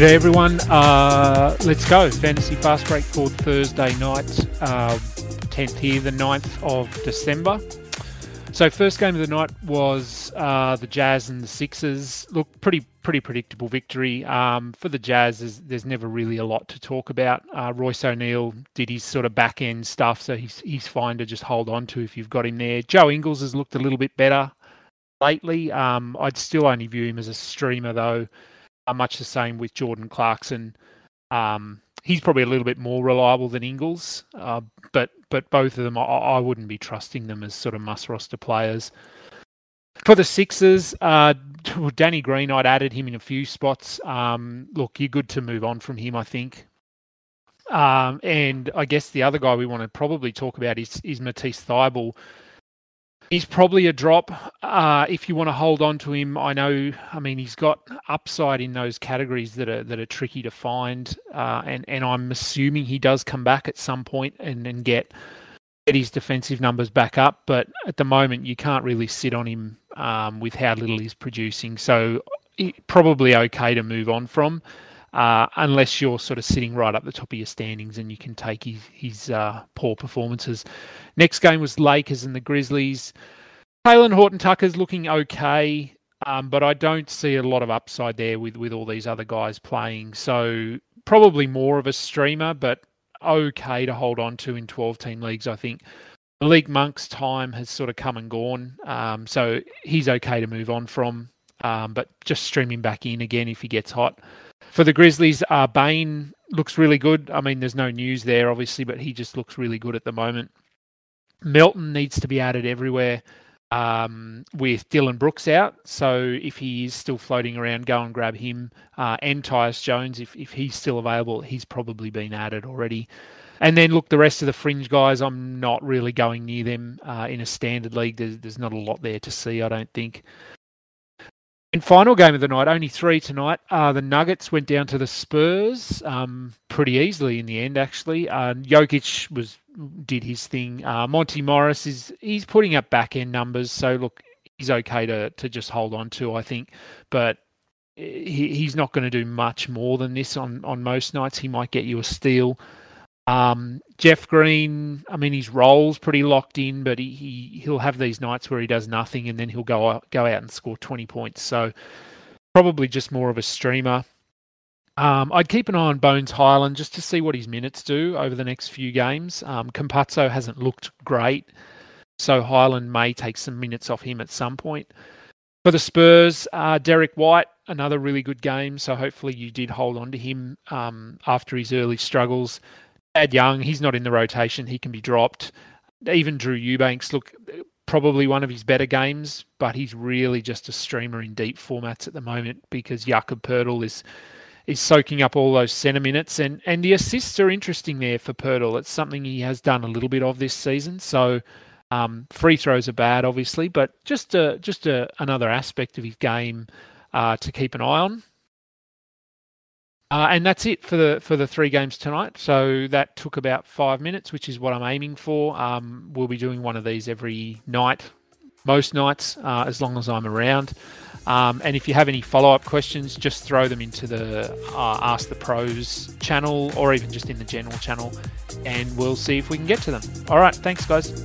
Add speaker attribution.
Speaker 1: G'day everyone. Uh, let's go. Fantasy Fast Break for Thursday night, uh, 10th here, the 9th of December. So first game of the night was uh, the Jazz and the Sixers. Look, pretty pretty predictable victory um, for the Jazz. There's, there's, never really a lot to talk about. Uh, Royce O'Neale did his sort of back end stuff, so he's he's fine to just hold on to if you've got him there. Joe Ingles has looked a little bit better lately. Um, I'd still only view him as a streamer though. Uh, much the same with Jordan Clarkson. Um, he's probably a little bit more reliable than Ingles, uh, but but both of them, I, I, wouldn't be trusting them as sort of must roster players. For the Sixers, uh, Danny Green, I'd added him in a few spots. Um, look, you're good to move on from him, I think. Um, and I guess the other guy we want to probably talk about is, is Matisse Thybulle. He's probably a drop uh, if you want to hold on to him. I know, I mean, he's got upside in those categories that are that are tricky to find, uh, and and I'm assuming he does come back at some point and and get get his defensive numbers back up. But at the moment, you can't really sit on him um, with how little he's producing. So probably okay to move on from uh, unless you're sort of sitting right up the top of your standings and you can take his, his uh, poor performances. Next game was Lakers and the Grizzlies. Talen Horton Tucker's looking okay, um, but I don't see a lot of upside there with, with all these other guys playing. So probably more of a streamer, but okay to hold on to in 12 team leagues, I think. Malik Monk's time has sort of come and gone, um, so he's okay to move on from, um, but just stream him back in again if he gets hot. For the Grizzlies, uh, Bane looks really good. I mean, there's no news there, obviously, but he just looks really good at the moment. Melton needs to be added everywhere um, with Dillon Brooks out. So if he is still floating around, go and grab him. Uh, and Tyus Jones, if, if he's still available, he's probably been added already. And then look, the rest of the fringe guys, I'm not really going near them uh, in a standard league. There's, there's not a lot there to see, I don't think. And final game of the night, only three tonight. Uh, the Nuggets went down to the Spurs um, pretty easily in the end. Actually, uh, Jokic was did his thing. Uh, Monte Morris is he's putting up back end numbers, so look, he's okay to to just hold on to, I think. But he, he's not going to do much more than this on on most nights. He might get you a steal. Um, Jeff Green, I mean, his role's pretty locked in, but he, he he'll have these nights where he does nothing, and then he'll go out, go out and score twenty points. So probably just more of a streamer. Um, I'd keep an eye on Bones Hyland just to see what his minutes do over the next few games. Um, Campazzo hasn't looked great, so Hyland may take some minutes off him at some point. For the Spurs, uh, Derrick White, another really good game. So hopefully you did hold on to him um, after his early struggles. Thad Young, he's not in the rotation. He can be dropped. Even Drew Eubanks, look, probably one of his better games, but he's really just a streamer in deep formats at the moment because Jakob Poeltl is is soaking up all those centre minutes, and and the assists are interesting there for Poeltl. It's something he has done a little bit of this season. So um, free throws are bad, obviously, but just a, just a, another aspect of his game uh, to keep an eye on. Uh, and that's it for the for the three games tonight. So that took about five minutes, which is what I'm aiming for. Um, we'll be doing one of these every night, most nights, uh, as long as I'm around. Um, and if you have any follow up questions, just throw them into the uh, Ask the Pros channel or even just in the general channel, and we'll see if we can get to them. All right, thanks, guys.